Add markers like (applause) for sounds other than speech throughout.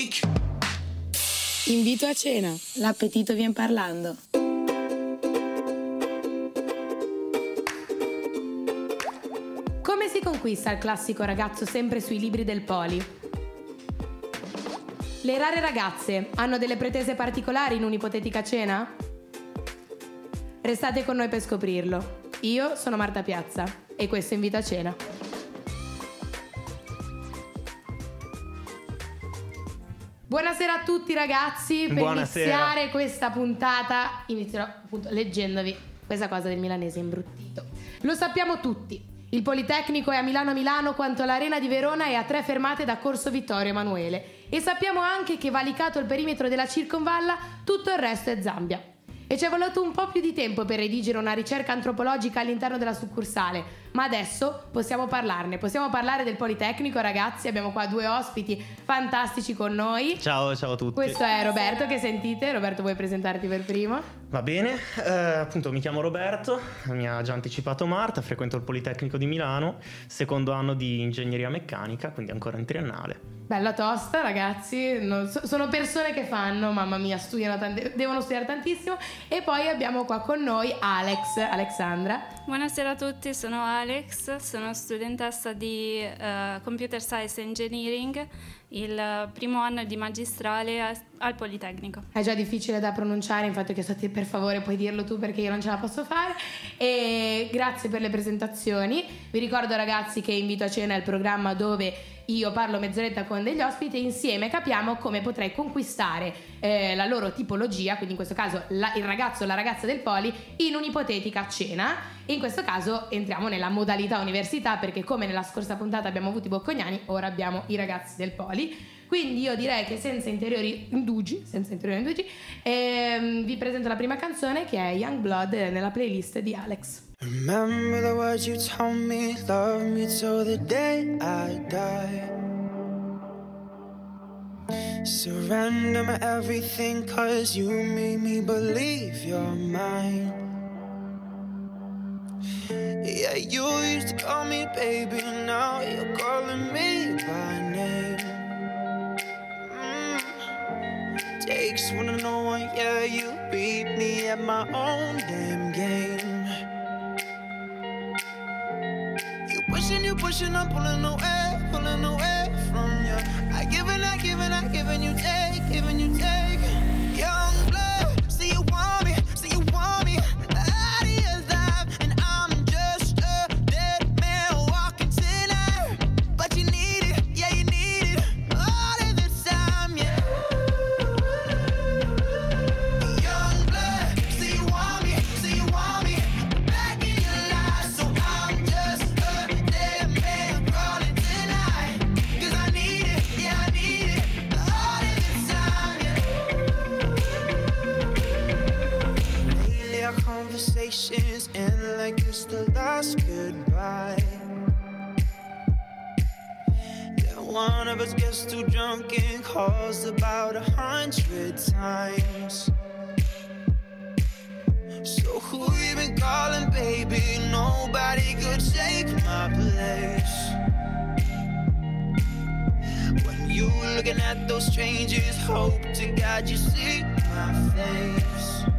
chic. Invito a cena, l'appetito vien parlando. Come si conquista il classico ragazzo sempre sui libri del Poli? Le rare ragazze hanno delle pretese particolari in un'ipotetica cena? Restate con noi per scoprirlo. Io sono Marta Piazza e questo è Invito a cena. Buonasera a tutti ragazzi, per Buonasera. iniziare questa puntata inizierò appunto leggendovi questa cosa del milanese imbruttito. Lo sappiamo tutti, il Politecnico è a Milano Milano quanto l'Arena di Verona è a tre fermate da Corso Vittorio Emanuele e sappiamo anche che valicato il perimetro della circonvalla tutto il resto è Zambia. E ci è voluto un po' più di tempo per redigere una ricerca antropologica all'interno della succursale, ma adesso possiamo parlarne. Possiamo parlare del Politecnico, ragazzi. Abbiamo qua due ospiti fantastici con noi. Ciao, ciao a tutti. Questo è Roberto che sentite. Roberto, vuoi presentarti per primo? Va bene, eh, appunto mi chiamo Roberto, mi ha già anticipato Marta, frequento il Politecnico di Milano, secondo anno di ingegneria meccanica, quindi ancora in triennale. Bella tosta, ragazzi. Non so- sono persone che fanno, mamma mia, studiano tante- devono studiare tantissimo. E poi abbiamo qua con noi Alex, Alexandra. Buonasera a tutti, sono Alex, sono studentessa di eh, Computer Science Engineering, il primo anno di magistrale a- al Politecnico. È già difficile da pronunciare, infatti ho chiesto a te per favore puoi dirlo tu perché io non ce la posso fare. E grazie per le presentazioni. Vi ricordo ragazzi che Invito a cena è il programma dove io parlo mezz'oretta con degli ospiti e insieme capiamo come potrei conquistare eh, la loro tipologia, quindi in questo caso la- il ragazzo o la ragazza del poli, in un'ipotetica cena. In questo caso entriamo nella modalità università perché come nella scorsa puntata abbiamo avuto i boccognani, ora abbiamo i ragazzi del poli. Quindi io direi che senza interiori indugi, senza interiori indugi, ehm, vi presento la prima canzone che è Young Blood nella playlist di Alex. Remember the words you told me, love me till the day I die. Surrender my everything, cause you made me believe you're mine. Yeah, you used to call me baby, now you're calling me by name. Mm. Takes one to know one, yeah, you beat me at my own damn game. Pushing, I'm pulling away, pulling away from you. I give and I give and I give and you take, giving you take. Who you been calling, baby? Nobody could take my place. When you looking at those strangers, hope to God you see my face.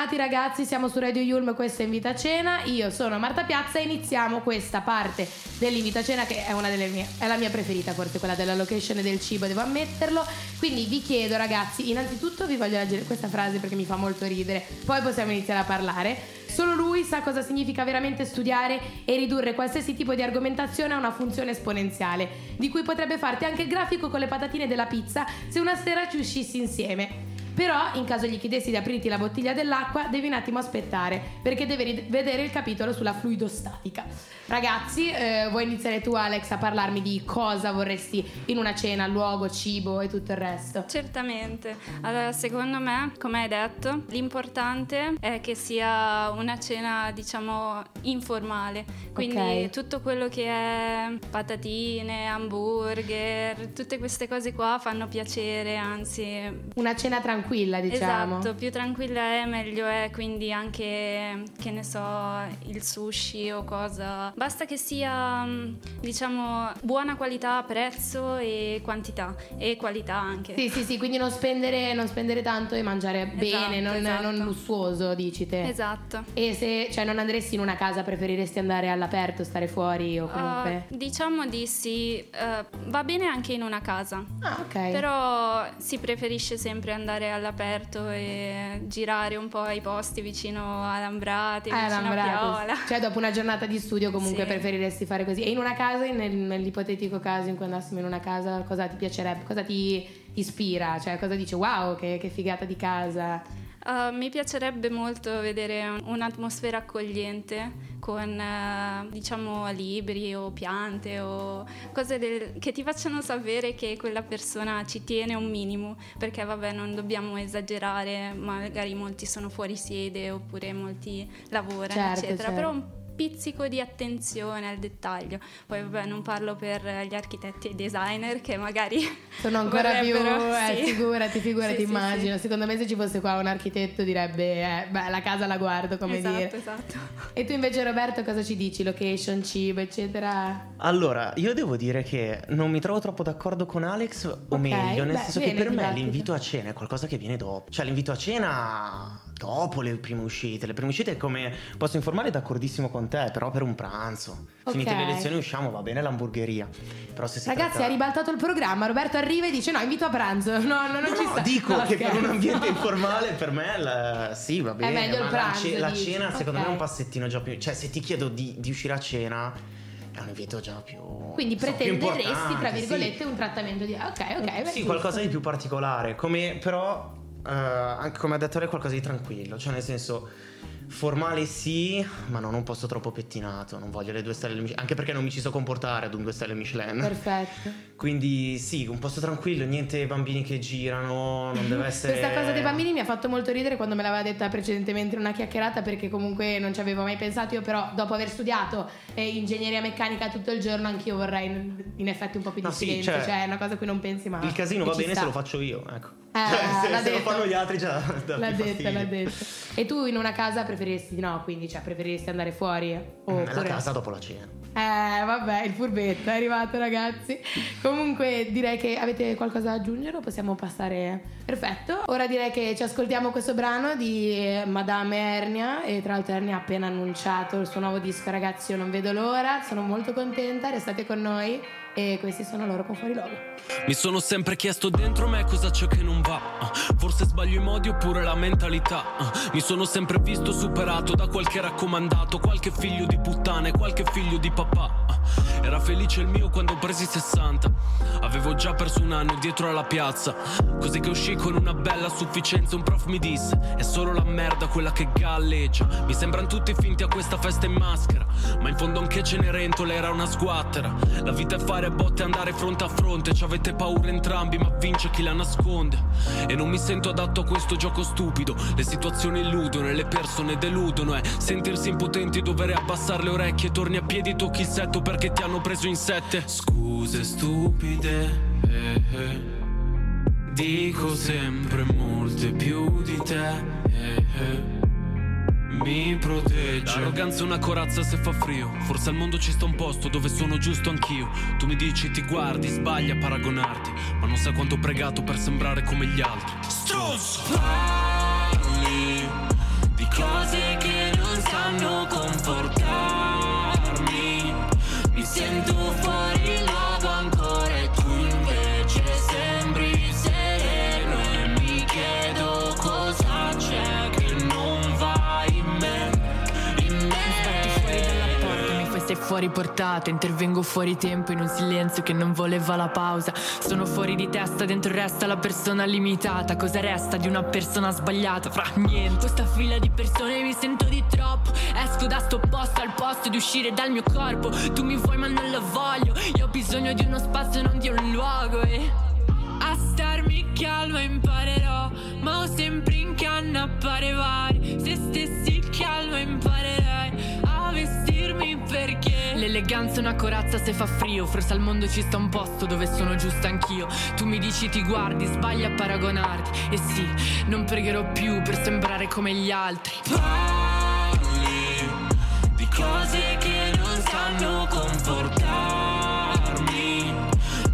Eccoci tornati ragazzi, siamo su Radio Yulm, questo è Invita Cena, io sono Marta Piazza e iniziamo questa parte dell'Invito a Cena che è una delle mie, è la mia preferita forse quella della location e del cibo, devo ammetterlo, quindi vi chiedo ragazzi, innanzitutto vi voglio leggere questa frase perché mi fa molto ridere, poi possiamo iniziare a parlare. Solo lui sa cosa significa veramente studiare e ridurre qualsiasi tipo di argomentazione a una funzione esponenziale, di cui potrebbe farti anche il grafico con le patatine della pizza se una sera ci uscissi insieme. Però, in caso gli chiedessi di aprirti la bottiglia dell'acqua, devi un attimo aspettare, perché devi vedere il capitolo sulla fluidostatica. Ragazzi, eh, vuoi iniziare tu, Alex, a parlarmi di cosa vorresti in una cena, luogo, cibo e tutto il resto? Certamente. Allora, secondo me, come hai detto, l'importante è che sia una cena, diciamo, informale. Quindi okay. tutto quello che è patatine, hamburger, tutte queste cose qua fanno piacere, anzi... Una cena tranquilla tranquilla, diciamo. Esatto, più tranquilla è, meglio è, quindi anche, che ne so, il sushi o cosa. Basta che sia, mm, diciamo, buona qualità, prezzo e quantità, e qualità anche. Sì, sì, sì, quindi non spendere, non spendere tanto e mangiare esatto, bene, non, esatto. non, lussuoso, dici te. Esatto. E se, cioè, non andresti in una casa, preferiresti andare all'aperto, stare fuori o comunque? Uh, diciamo di sì, uh, va bene anche in una casa. Ah, ok. Però si preferisce sempre andare all'aperto e girare un po' ai posti vicino a Lambrate, eh, vicino Lambrate. a Piola. Cioè dopo una giornata di studio comunque sì. preferiresti fare così. E in una casa, nel, nell'ipotetico caso in cui andassimo in una casa, cosa ti piacerebbe? Cosa ti ispira? Cioè cosa dici wow che, che figata di casa? Uh, mi piacerebbe molto vedere un'atmosfera accogliente con uh, diciamo libri o piante o cose del, che ti facciano sapere che quella persona ci tiene un minimo perché vabbè non dobbiamo esagerare magari molti sono fuori sede oppure molti lavorano certo, eccetera certo. però pizzico di attenzione al dettaglio. Poi vabbè, non parlo per gli architetti e i designer che magari (laughs) sono ancora più eh, sì. figurati, figurati, sì, immagino. Sì, Secondo me se ci fosse qua un architetto direbbe eh, beh, la casa la guardo, come esatto, dire. Esatto. E tu invece Roberto cosa ci dici? Location, cibo, eccetera? Allora, io devo dire che non mi trovo troppo d'accordo con Alex, o okay, meglio, nel beh, senso bene, che per me l'invito a cena è qualcosa che viene dopo. Cioè l'invito a cena dopo le prime uscite. Le prime uscite, come posso informare, d'accordissimo con te, però per un pranzo. Okay. Finite le lezioni usciamo, va bene l'hamburgeria. Però se si Ragazzi, tratta... ha ribaltato il programma. Roberto arriva e dice: No, invito a pranzo. No, (laughs) no non no, ci sta. Dico no, che scherzo. per un ambiente (laughs) informale, per me, la... sì, va bene. È meglio il pranzo. La, ce- la cena, secondo okay. me, è un passettino già più. Cioè, se ti chiedo di, di uscire a cena è un invito già più. Quindi pretenderesti, tra virgolette, sì. un trattamento di. Ok, ok. Sì, qualcosa di più particolare. Come però uh, anche come ha detto lei, qualcosa di tranquillo, cioè nel senso Formale sì, ma non un posto troppo pettinato. Non voglio le due stelle Michelin, anche perché non mi ci so comportare ad un due stelle Michelin. Perfetto. (laughs) Quindi sì, un posto tranquillo, niente bambini che girano, non deve (laughs) essere... Questa cosa dei bambini mi ha fatto molto ridere quando me l'aveva detta precedentemente in una chiacchierata perché comunque non ci avevo mai pensato. Io però dopo aver studiato eh, ingegneria meccanica tutto il giorno anch'io vorrei in, effetti un po' più di no. Sì, cioè, cioè, è una cosa a cui non pensi mai. Il casino va bene sta. se lo faccio io, ecco. Eh, cioè, se, l'ha se lo fanno gli altri già... (laughs) L'ha detto, l'ha detto. E tu in una casa preferiresti no, quindi cioè preferiresti andare fuori? Oppure... La casa dopo la cena. Eh, vabbè, il furbetto è arrivato, ragazzi. Comunque direi che avete qualcosa da aggiungere o possiamo passare. Perfetto. Ora direi che ci ascoltiamo questo brano di Madame Ernia. E tra l'altro Ernia ha appena annunciato il suo nuovo disco, ragazzi. Io non vedo l'ora, sono molto contenta. Restate con noi e questi sono loro con fuori logo. Mi sono sempre chiesto dentro me cosa c'è che non va. Forse sbaglio i modi oppure la mentalità. Mi sono sempre visto superato da qualche raccomandato, qualche figlio di puttane, qualche figlio di papà. Era felice il mio quando ho presi 60. Avevo già perso un anno dietro alla piazza. Così che uscì con una bella sufficienza. Un prof mi disse: È solo la merda quella che galleggia. Mi sembrano tutti finti a questa festa in maschera. Ma in fondo anche Cenerentola era una sguattera. La vita è fare botte e andare fronte a fronte. Ci avete paura entrambi, ma vince chi la nasconde. E non mi sento adatto a questo gioco stupido. Le situazioni illudono e le persone deludono. E sentirsi impotenti, dover abbassare le orecchie. Torni a piedi, tocchi il setto perché ti hanno preso in sette. Scuse stupide. Eh, eh. Dico sempre molte più di te. Eh, eh mi protegge. L'arroganza è una corazza se fa frio. Forse al mondo ci sta un posto dove sono giusto anch'io. Tu mi dici ti guardi, sbagli a paragonarti. Ma non sai quanto ho pregato per sembrare come gli altri. Stronzo! Fuori portata, intervengo fuori tempo in un silenzio che non voleva la pausa. Sono fuori di testa, dentro resta la persona limitata. Cosa resta di una persona sbagliata? Fra niente. Questa fila di persone mi sento di troppo. Esco da sto posto al posto di uscire dal mio corpo. Tu mi vuoi ma non lo voglio. Io ho bisogno di uno spazio, non di un luogo. E a starmi calmo imparerò. Ma ho sempre in canna appare vari. Se stessi È una corazza se fa frio. Forse al mondo ci sta un posto dove sono giusta anch'io. Tu mi dici ti guardi, sbagli a paragonarti. E sì, non pregherò più per sembrare come gli altri. Parli di cose che non sanno confortarmi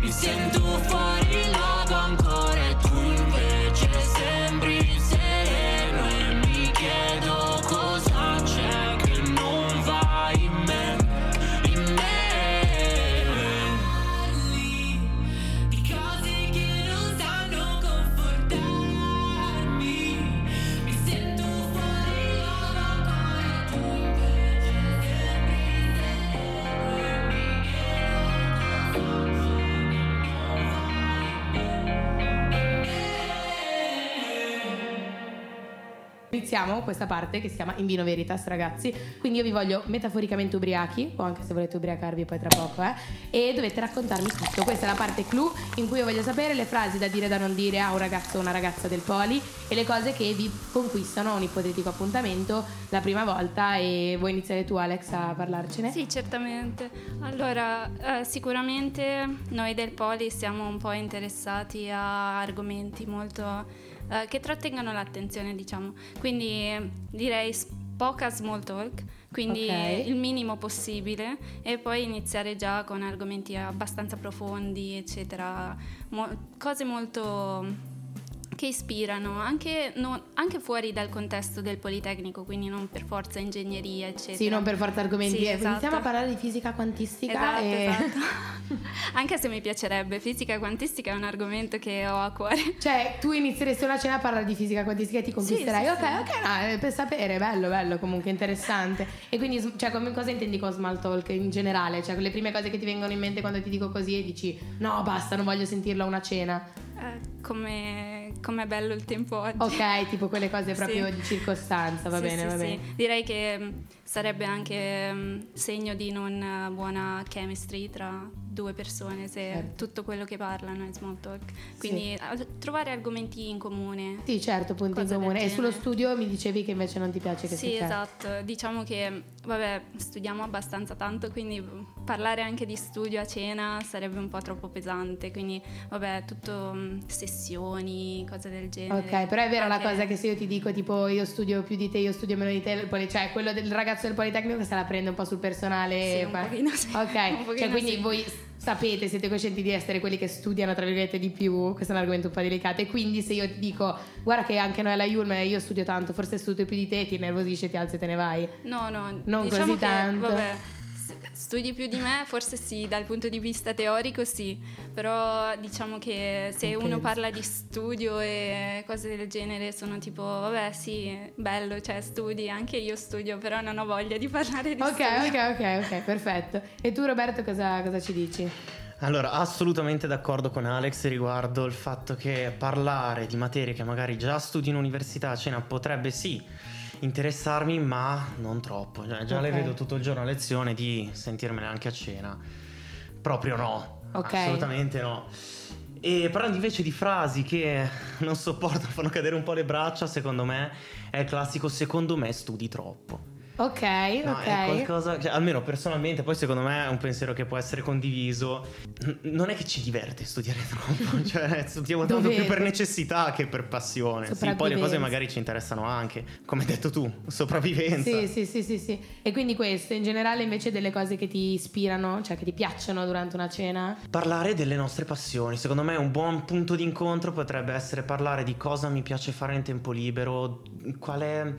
Mi sento fuori iniziamo questa parte che si chiama In Vino Veritas, ragazzi. Quindi io vi voglio metaforicamente ubriachi, o anche se volete ubriacarvi poi tra poco, eh, e dovete raccontarmi tutto. Questa è la parte clou in cui io voglio sapere le frasi da dire e da non dire a un ragazzo o una ragazza del poli e le cose che vi conquistano un ipotetico appuntamento la prima volta e vuoi iniziare tu Alex a parlarcene? Sì, certamente. Allora, eh, sicuramente noi del poli siamo un po' interessati a argomenti molto eh, che trattengono l'attenzione, diciamo. Quindi direi poca small talk, quindi okay. il minimo possibile e poi iniziare già con argomenti abbastanza profondi, eccetera, Mo- cose molto che ispirano anche, non, anche, fuori dal contesto del Politecnico, quindi non per forza ingegneria, eccetera. Sì, non per forza argomenti. Sì, esatto. Iniziamo a parlare di fisica quantistica. Esatto, e... esatto. (laughs) anche se mi piacerebbe, fisica quantistica è un argomento che ho a cuore. Cioè, tu inizieresti una cena a parlare di fisica quantistica e ti conquisterai. Sì, sì, ok, ok, no, per sapere, bello, bello, comunque interessante. E quindi, cioè, come, cosa intendi con small talk in generale? Cioè, le prime cose che ti vengono in mente quando ti dico così e dici, no, basta, non voglio sentirlo a una cena. Eh, come com'è bello il tempo oggi. Ok, tipo quelle cose proprio sì. di circostanza, va sì, bene, sì, va bene. Direi che mm, sarebbe anche um, segno di non buona chemistry tra due persone se certo. tutto quello che parlano è small talk. Quindi trovare argomenti in comune. Sì, certo, punti in comune. E sullo studio mi dicevi che invece non ti piace che sì, Sì, esatto. Diciamo che, vabbè, studiamo abbastanza tanto, quindi parlare anche di studio a cena sarebbe un po' troppo pesante. Quindi, vabbè, tutto sessioni, cose del genere. Ok, però è vera la cosa che se io ti dico tipo io studio più di te, io studio meno di te, cioè quello del ragazzo del Politecnico se la prende un po' sul personale. Sì, un pochino sì. Ok, (laughs) cioè quindi sì. voi sapete, siete coscienti di essere quelli che studiano tra virgolette di più, questo è un argomento un po' delicato e quindi se io ti dico guarda che anche noi alla Yulm io studio tanto, forse studio più di te, ti nervosisci, ti alzi e te ne vai. No, no, non diciamo così che, tanto. Vabbè, studi più di me, forse sì, dal punto di vista teorico sì, però diciamo che se uno parla di studio e cose del genere sono tipo, vabbè sì, bello, cioè studi, anche io studio, però non ho voglia di parlare di okay, studio. Ok, ok, ok, perfetto. E tu Roberto cosa, cosa ci dici? Allora, assolutamente d'accordo con Alex riguardo il fatto che parlare di materie che magari già studi in università a cena potrebbe sì interessarmi, ma non troppo. Cioè, già okay. le vedo tutto il giorno a lezione di sentirmene anche a cena. Proprio no. Okay. Assolutamente no. E parlando invece di frasi che non sopporto, (laughs) fanno cadere un po' le braccia, secondo me, è il classico secondo me studi troppo. Ok, no, ok. È qualcosa, cioè, almeno personalmente, poi secondo me è un pensiero che può essere condiviso. non è che ci diverte studiare (laughs) troppo, (laughs) cioè studiamo tanto più per necessità che per passione. Sì, poi le cose magari ci interessano anche, come hai detto tu, sopravvivenza. Sì, sì, sì, sì, sì. E quindi questo, in generale invece delle cose che ti ispirano, cioè che ti piacciono durante una cena? Parlare delle nostre passioni, secondo me un buon punto d'incontro potrebbe essere parlare di cosa mi piace fare nel tempo libero, qual è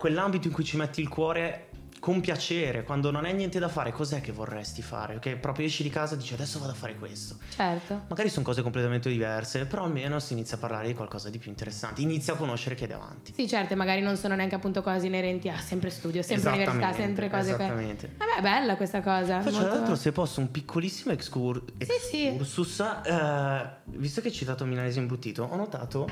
quell'ambito in cui ci metti il cuore con piacere, quando non hai niente da fare, cos'è che vorresti fare? Che proprio esci di casa e dici adesso vado a fare questo. Certo. Magari sono cose completamente diverse, però almeno si inizia a parlare di qualcosa di più interessante, inizia a conoscere chi è davanti. Sì, certo, magari non sono neanche appunto cose inerenti a sempre studio, sempre università, sempre cose esattamente. che... Vabbè, è bella questa cosa. Faccio molto... l'altro se posso un piccolissimo excur... sì, excursus, sì. Uh, visto che hai citato Milanese imbruttito, ho notato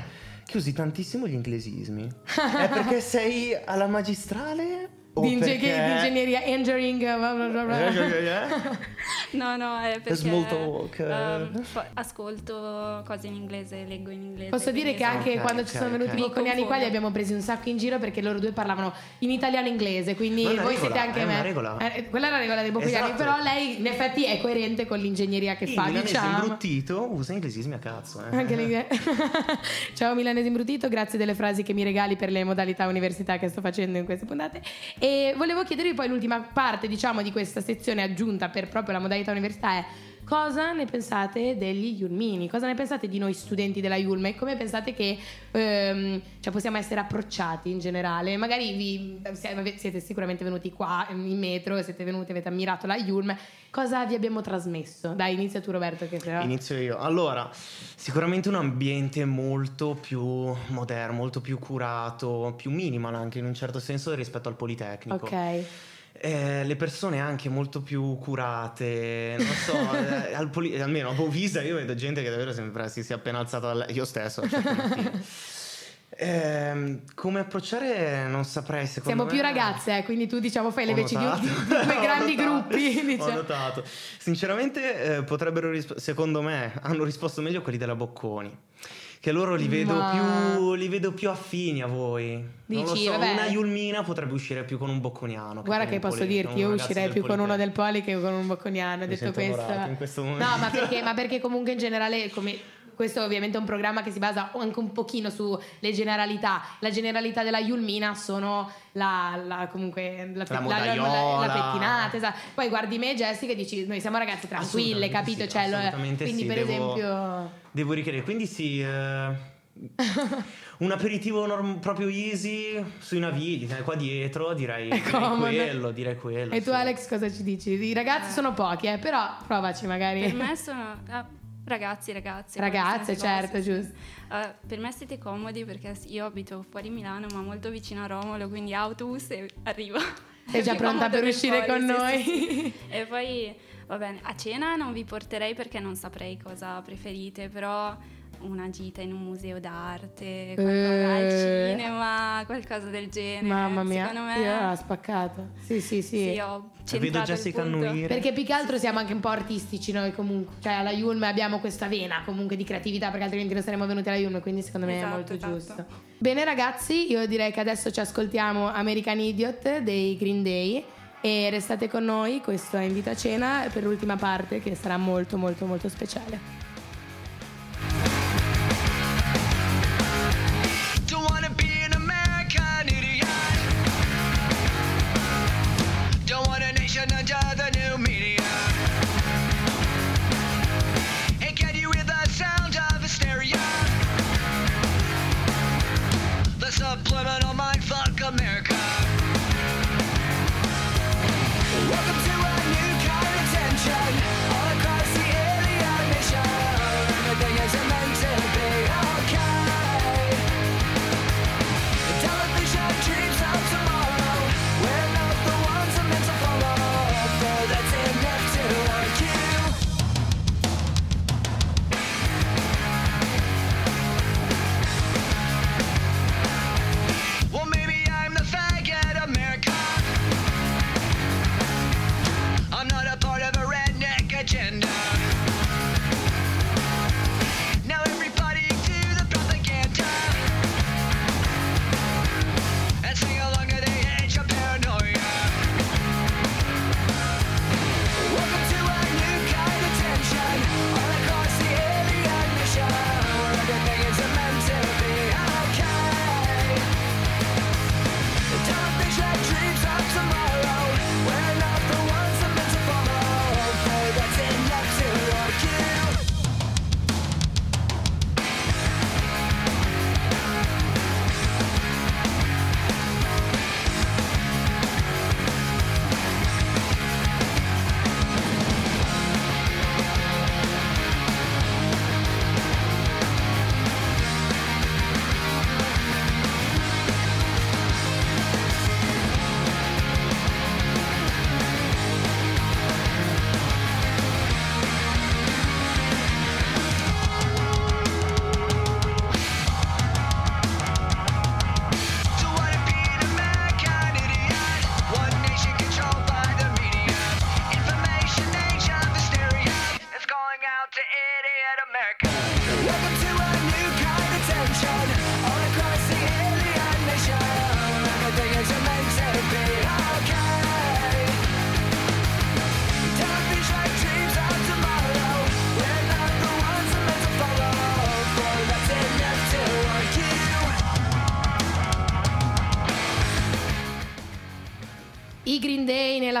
che usi tantissimo gli inglesismi. è perché sei alla magistrale di, inge- perché... di, ingegneria engineering (laughs) no no è perché small talk. um, ascolto cose in inglese leggo in inglese posso dire che anche okay, quando okay, ci sono venuti okay. i bocconiani qua li abbiamo presi un sacco in giro perché loro due parlavano in italiano e inglese quindi voi regola, siete anche è me. regola. Eh, quella è la regola dei bocconiani esatto. però lei in effetti è coerente con l'ingegneria che il fa milanese diciamo. imbruttito usa inglesismi a cazzo eh. anche l'inglese (laughs) ciao milanese imbruttito grazie delle frasi che mi regali per le modalità università che sto facendo in queste puntate. E volevo chiedervi poi l'ultima parte, diciamo, di questa sezione aggiunta per proprio la modalità università è cosa ne pensate degli Yulmini? Cosa ne pensate di noi studenti della Yulm e come pensate che ehm, cioè possiamo essere approcciati in generale? Magari vi, siete sicuramente venuti qua in metro, siete venuti, avete ammirato la Yulm. Cosa vi abbiamo trasmesso? Dai, inizia tu Roberto che però... Inizio io. Allora, sicuramente un ambiente molto più moderno, molto più curato, più minimal anche in un certo senso rispetto al Politecnico. Ok eh, le persone anche molto più curate, non so, (laughs) eh, al poli- almeno a Bovisa io vedo gente che davvero sembra si sia appena alzata dal io stesso. (laughs) Eh, come approcciare non saprei secondo Siamo me... più ragazze eh, quindi tu diciamo fai le veci di, di (laughs) due grandi notato, gruppi diciamo. ho notato sinceramente eh, potrebbero risp- secondo me hanno risposto meglio quelli della Bocconi che loro li vedo, Ma... più, li vedo più affini a voi. Dici, so, una Yulmina potrebbe uscire più con un bocconiano. Guarda che, posso poli, dirti, io uscirei più con uno del Poli che con un bocconiano. Mi detto questo. In questo momento. No, ma perché, ma perché comunque in generale, come questo ovviamente è un programma che si basa anche un pochino sulle generalità. La generalità della Yulmina sono la, la comunque la, la, la, la, la pettinata. Esatto. Poi guardi me e Jessica e dici noi siamo ragazze tranquille, capito? Sì, cioè, assolutamente quindi sì, per devo, esempio... Devo richiedere, quindi sì... Eh... un aperitivo norm- proprio easy sui navigli, qua dietro direi, (laughs) direi quello, direi quello. E tu sì. Alex cosa ci dici? I ragazzi sono pochi, eh, però provaci magari. Per me sono ah, Ragazzi, ragazzi. Ragazze, certo, cose. giusto. Uh, per me siete comodi perché io abito fuori Milano, ma molto vicino a Romolo, quindi autobus e arrivo. Sei già (laughs) pronta per uscire fuori, con noi? Sì, sì. e poi, va bene, a cena non vi porterei perché non saprei cosa preferite, però una gita in un museo d'arte, qualcosa eh. al cinema, qualcosa del genere. Mamma mia, secondo me io l'ho spaccato. Sì, sì, sì. Sì, ho vedo Jessica annuire. Perché più che altro siamo anche un po' artistici noi comunque, cioè alla Yulm abbiamo questa vena comunque di creatività perché altrimenti non saremmo venuti alla Yulm, quindi secondo me esatto, è molto esatto. giusto. Bene ragazzi, io direi che adesso ci ascoltiamo American Idiot dei Green Day e restate con noi, questo è Invito a Cena per l'ultima parte che sarà molto molto molto speciale.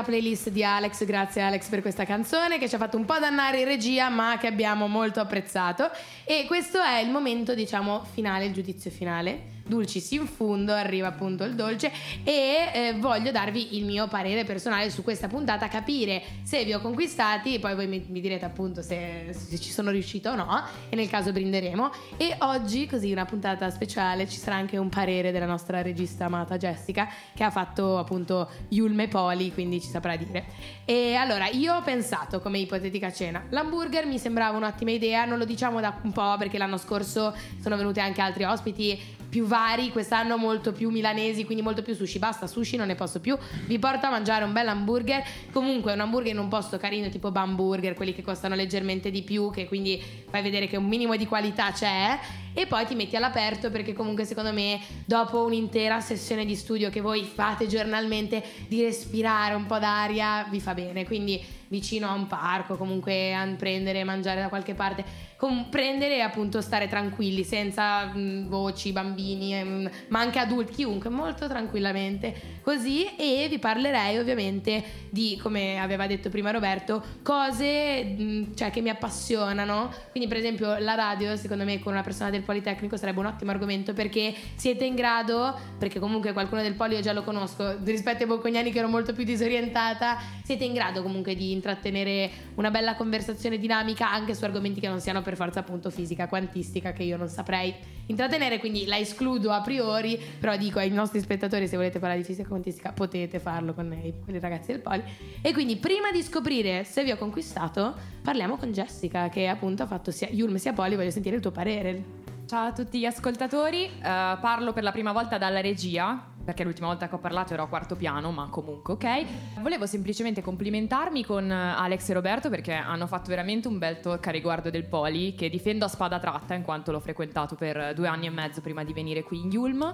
Playlist di Alex, grazie Alex per questa canzone che ci ha fatto un po' dannare in regia ma che abbiamo molto apprezzato. E questo è il momento diciamo finale, il giudizio finale dulcis in fundo arriva appunto il dolce e eh, voglio darvi il mio parere personale su questa puntata, capire se vi ho conquistati, poi voi mi, mi direte appunto se, se, ci sono riuscito o no e nel caso brinderemo e oggi così una puntata speciale ci sarà anche un parere della nostra regista amata Jessica che ha fatto appunto Yulme Poli, quindi ci saprà dire. E allora io ho pensato come ipotetica cena, l'hamburger mi sembrava un'ottima idea, non lo diciamo da un po' perché l'anno scorso sono venuti anche altri ospiti più vari, quest'anno molto più milanesi, quindi molto più sushi. Basta sushi, non ne posso più. Vi porto a mangiare un bel hamburger. Comunque un hamburger in un posto carino, tipo Bamburger, quelli che costano leggermente di più, che quindi fai vedere che un minimo di qualità c'è. E poi ti metti all'aperto perché comunque secondo me dopo un'intera sessione di studio che voi fate giornalmente di respirare un po' d'aria vi fa bene. Quindi vicino a un parco, comunque a prendere e mangiare da qualche parte com- prendere e appunto stare tranquilli, senza mh, mm, voci, bambini, mh, mm, ma anche adulti, chiunque, molto tranquillamente così. E vi parlerei ovviamente di, come aveva detto prima Roberto, cose mh, mm, cioè, che mi appassionano. Quindi, per esempio, la radio, secondo me, con una persona del Politecnico sarebbe un ottimo argomento perché siete in grado, perché comunque qualcuno del Poli io già lo conosco, rispetto ai Boccognani che ero molto più disorientata, siete in grado comunque di intrattenere una bella conversazione dinamica anche su argomenti che non siano per forza appunto fisica quantistica che io non saprei intrattenere, quindi la escludo a priori, però dico ai nostri spettatori se volete parlare di fisica quantistica potete farlo con i, con i ragazzi del Poli. E quindi prima di scoprire se vi ho conquistato, parliamo con Jessica che appunto ha fatto sia Yulm sia Poli, voglio sentire il tuo parere. Ciao a tutti gli ascoltatori, uh, parlo per la prima volta dalla regia perché l'ultima volta che ho parlato ero a quarto piano, ma comunque ok. Volevo semplicemente complimentarmi con Alex e Roberto perché hanno fatto veramente un bel talk a riguardo del Poli, che difendo a spada tratta in quanto l'ho frequentato per due anni e mezzo prima di venire qui in Yulm.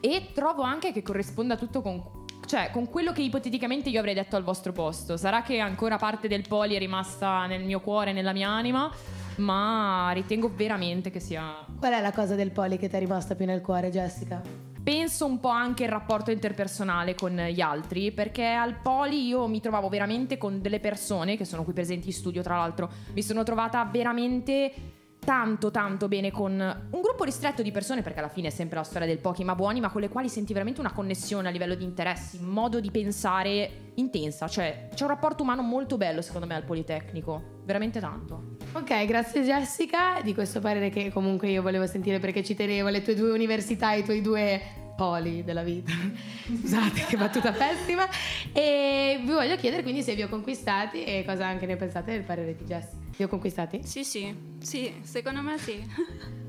E trovo anche che corrisponda tutto con cioè con quello che ipoteticamente io avrei detto al vostro posto. Sarà che ancora parte del poli è rimasta nel mio cuore, nella mia anima, ma ritengo veramente che sia... Qual è la cosa del poli che ti è rimasta più nel cuore, Jessica? Penso un po' anche il rapporto interpersonale con gli altri, perché al Poli io mi trovavo veramente con delle persone che sono qui presenti in studio, tra l'altro, mi sono trovata veramente tanto tanto bene con un gruppo ristretto di persone perché alla fine è sempre la storia del pochi ma buoni ma con le quali senti veramente una connessione a livello di interessi modo di pensare intensa. Cioè c'è un rapporto umano molto bello secondo me al Politecnico. Veramente tanto. Ok grazie Jessica. Di questo parere che comunque io volevo sentire perché ci tenevo le tue due università i tuoi due poli della vita. (laughs) Scusate, che battuta pessima. E vi voglio chiedere quindi se vi ho conquistati e cosa anche ne pensate del parere di Jessica. Vi ho conquistati? Sì, sì, sì, secondo me sì. (laughs)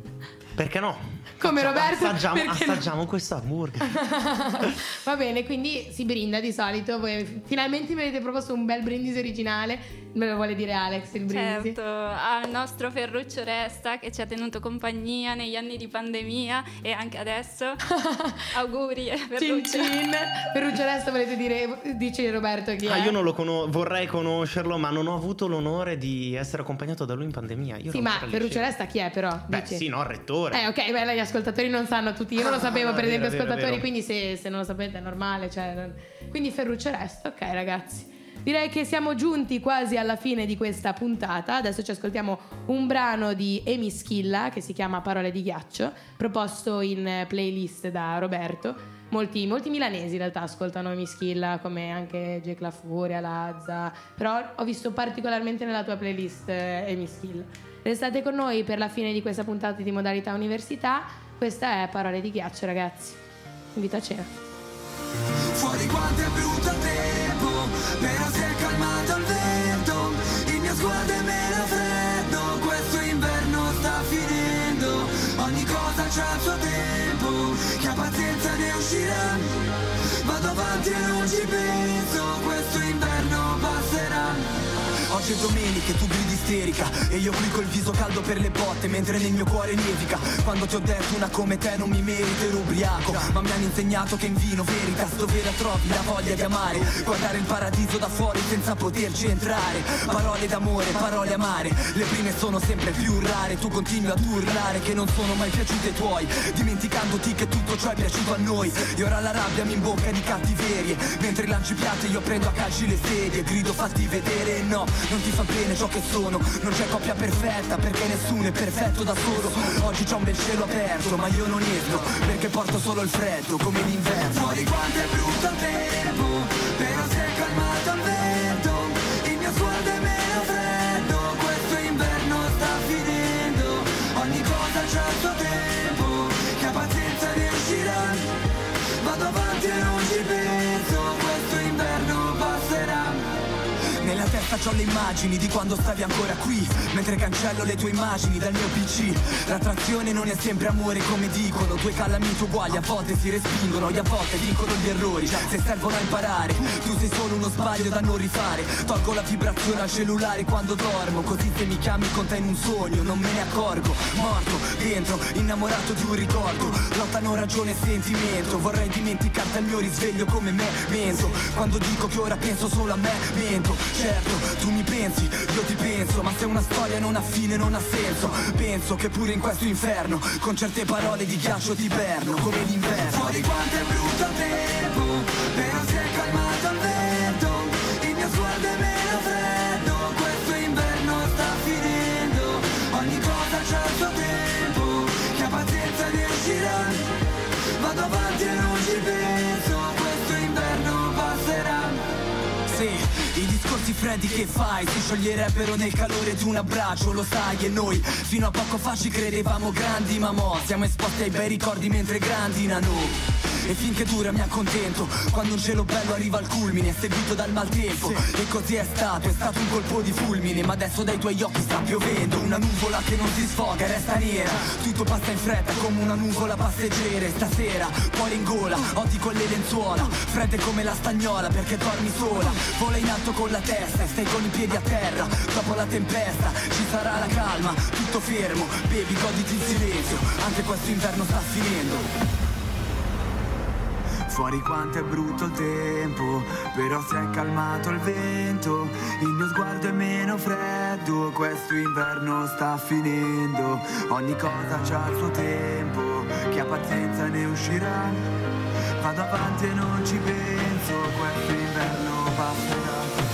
Perché no? Come Roberto? Assaggiamo, assaggiamo no? questo hamburger. (laughs) Va bene, quindi si brinda di solito. Voi finalmente mi avete proposto un bel brindisi originale. Me lo vuole dire Alex il brindisi? Certo, al nostro Ferruccio Resta che ci ha tenuto compagnia negli anni di pandemia e anche adesso. (laughs) Auguri eh, Ferruccio. Cin cin. Ferruccio Resta volete dire, dice Roberto chi ah, è? Io non lo conosco, vorrei conoscerlo ma non ho avuto l'onore di essere accompagnato da lui in pandemia. Io sì, ma Ferruccio Resta chi è però? Beh dice. sì, no, il rettore. Eh ok, beh, gli ascoltatori non sanno tutti, io non lo sapevo ah, per esempio vero, ascoltatori, vero. quindi se, se, non lo sapete è normale. Cioè... Quindi Ferruccio Resta, ok ragazzi. Direi che siamo giunti quasi alla fine di questa puntata. Adesso ci ascoltiamo un brano di Emi Schilla che si chiama Parole di ghiaccio, proposto in playlist da Roberto. Molti, molti milanesi in realtà ascoltano Emi Schilla, come anche Jake La Furia, Lazza. Però ho visto particolarmente nella tua playlist eh, Emi Schilla. Restate con noi per la fine di questa puntata di modalità università. Questa è Parole di ghiaccio, ragazzi. Invito a cena. Fuori quanto è brutto tempo, però si è calmato il vento, il mio sguardo è meno freddo, questo inverno sta finendo, ogni cosa c'ha il suo tempo, chi ha pazienza ne uscirà, vado avanti e non ci penso, questo inverno passerà, Oggi è domenica e tu gridi isterica. E io qui col viso caldo per le botte Mentre nel mio cuore nevica. Quando ti ho detto una come te non mi merito ero ubriaco. Ma mi hanno insegnato che in vino veritas Dove la trovi la voglia di amare. Guardare il paradiso da fuori senza poterci entrare. Parole d'amore, parole amare Le prime sono sempre più rare. Tu continui ad urlare che non sono mai piaciute tuoi Dimenticandoti che tutto ciò è piaciuto a noi. E ora la rabbia mi imbocca di cattiverie. Mentre lanci piatti io prendo a calci le sedie Grido fatti vedere no, non ti fa bene ciò che sono. Non c'è coppia perfetta perché nessuno è perfetto da solo. Oggi c'è un bel cielo aperto ma io non esco Perché porto solo il freddo come l'inverno. Fuori quanto è brutto il tempo Però si c'ho le immagini di quando stavi ancora qui Mentre cancello le tue immagini dal mio PC L'attrazione non è sempre amore come dicono Due calamiti uguali a volte si respingono E a volte vincono gli errori. Se servono a imparare Tu sei solo uno sbaglio da non rifare. Tolgo la vibrazione al cellulare quando dormo Così se mi chiami con te in un sogno Non me ne accorgo. Morto, dentro, innamorato di un ricordo. Lottano ragione e sentimento Vorrei dimenticarti al mio risveglio come me Mento Quando dico che ora penso solo a me Mento. Certo, tu mi pensi, io ti penso Ma se una storia non ha fine non ha senso. Penso che pure in questo inferno Con certe parole di ghiaccio ti perno Come l'inverno. Fuori quanto è brutto il tempo Però si è calmato il vento. Il mio sguardo è meno freddo Questo inverno sta finendo. Ogni cosa c'ha il suo tempo Che ha pazienza ne uscirà Vado avanti e non ci penso i discorsi freddi che fai si scioglierebbero nel calore di un abbraccio, lo sai e noi fino a poco fa ci credevamo grandi ma mo siamo esposti ai bei ricordi mentre grandinano. E finché dura mi accontento Quando un cielo bello arriva al culmine Seguito dal maltempo. E così è stato, è stato un colpo di fulmine Ma adesso dai tuoi occhi sta piovendo. Una nuvola che non si sfoga e resta nera. Tutto passa in fretta come una nuvola passeggera Stasera, cuore in gola, odi con le lenzuola Fredde come la stagnola perché dormi sola. Vola in alto con la testa e stai con i piedi a terra. Dopo la tempesta ci sarà la calma Tutto fermo, baby goditi il silenzio Anche questo inverno sta finendo Fuori quanto è brutto il tempo, però si è calmato il vento, il mio sguardo è meno freddo, questo inverno sta finendo, ogni cosa c'ha il suo tempo, chi ha pazienza ne uscirà, vado avanti e non ci penso, questo inverno passerà.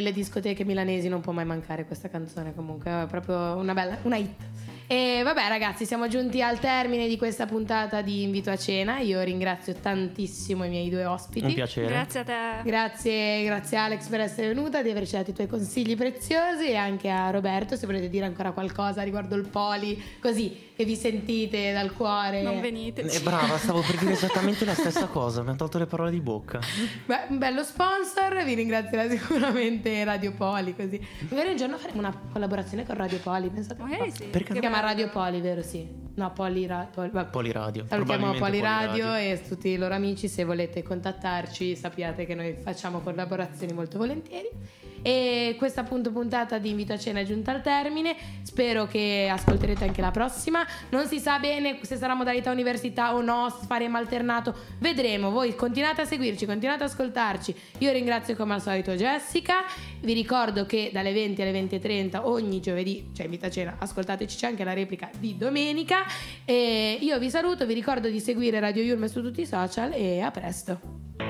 Nelle discoteche milanesi non può mai mancare questa canzone, comunque è proprio una bella una hit. E vabbè ragazzi, siamo giunti al termine di questa puntata di Invito a Cena. Io ringrazio tantissimo i miei due ospiti. Un piacere. Grazie a te. Grazie, grazie Alex per essere venuta, di averci dato i tuoi consigli preziosi e anche a Roberto se volete dire ancora qualcosa riguardo il poli, così che vi sentite dal cuore. Non venite. Eh, brava, stavo per dire esattamente la stessa cosa, mi ha tolto le parole di bocca. Beh, un bello sponsor, vi ringrazierà sicuramente Radio Poli, così. Magari un giorno faremo una collaborazione con Radio Poli, pensate. Magari sì. Perché Si Radio Poli, vero? Sì. No, Poli, ra- Poli, vabbè. Poliradio. Salutiamo Poliradio Poliradio. e tutti i loro amici, se volete contattarci sappiate che noi facciamo collaborazioni molto volentieri. E questa appunto puntata di Invito a Cena è giunta al termine, spero che ascolterete anche la prossima. Non si sa bene se sarà modalità università o no, se faremo alternato, vedremo. Voi continuate a seguirci, continuate ad ascoltarci. Io ringrazio come al solito Jessica, vi ricordo che dalle 20 alle 20.30 ogni giovedì, cioè Invito a Cena, ascoltateci, c'è anche la replica di domenica. E io vi saluto, vi ricordo di seguire Radio Yulme su tutti i social e a presto.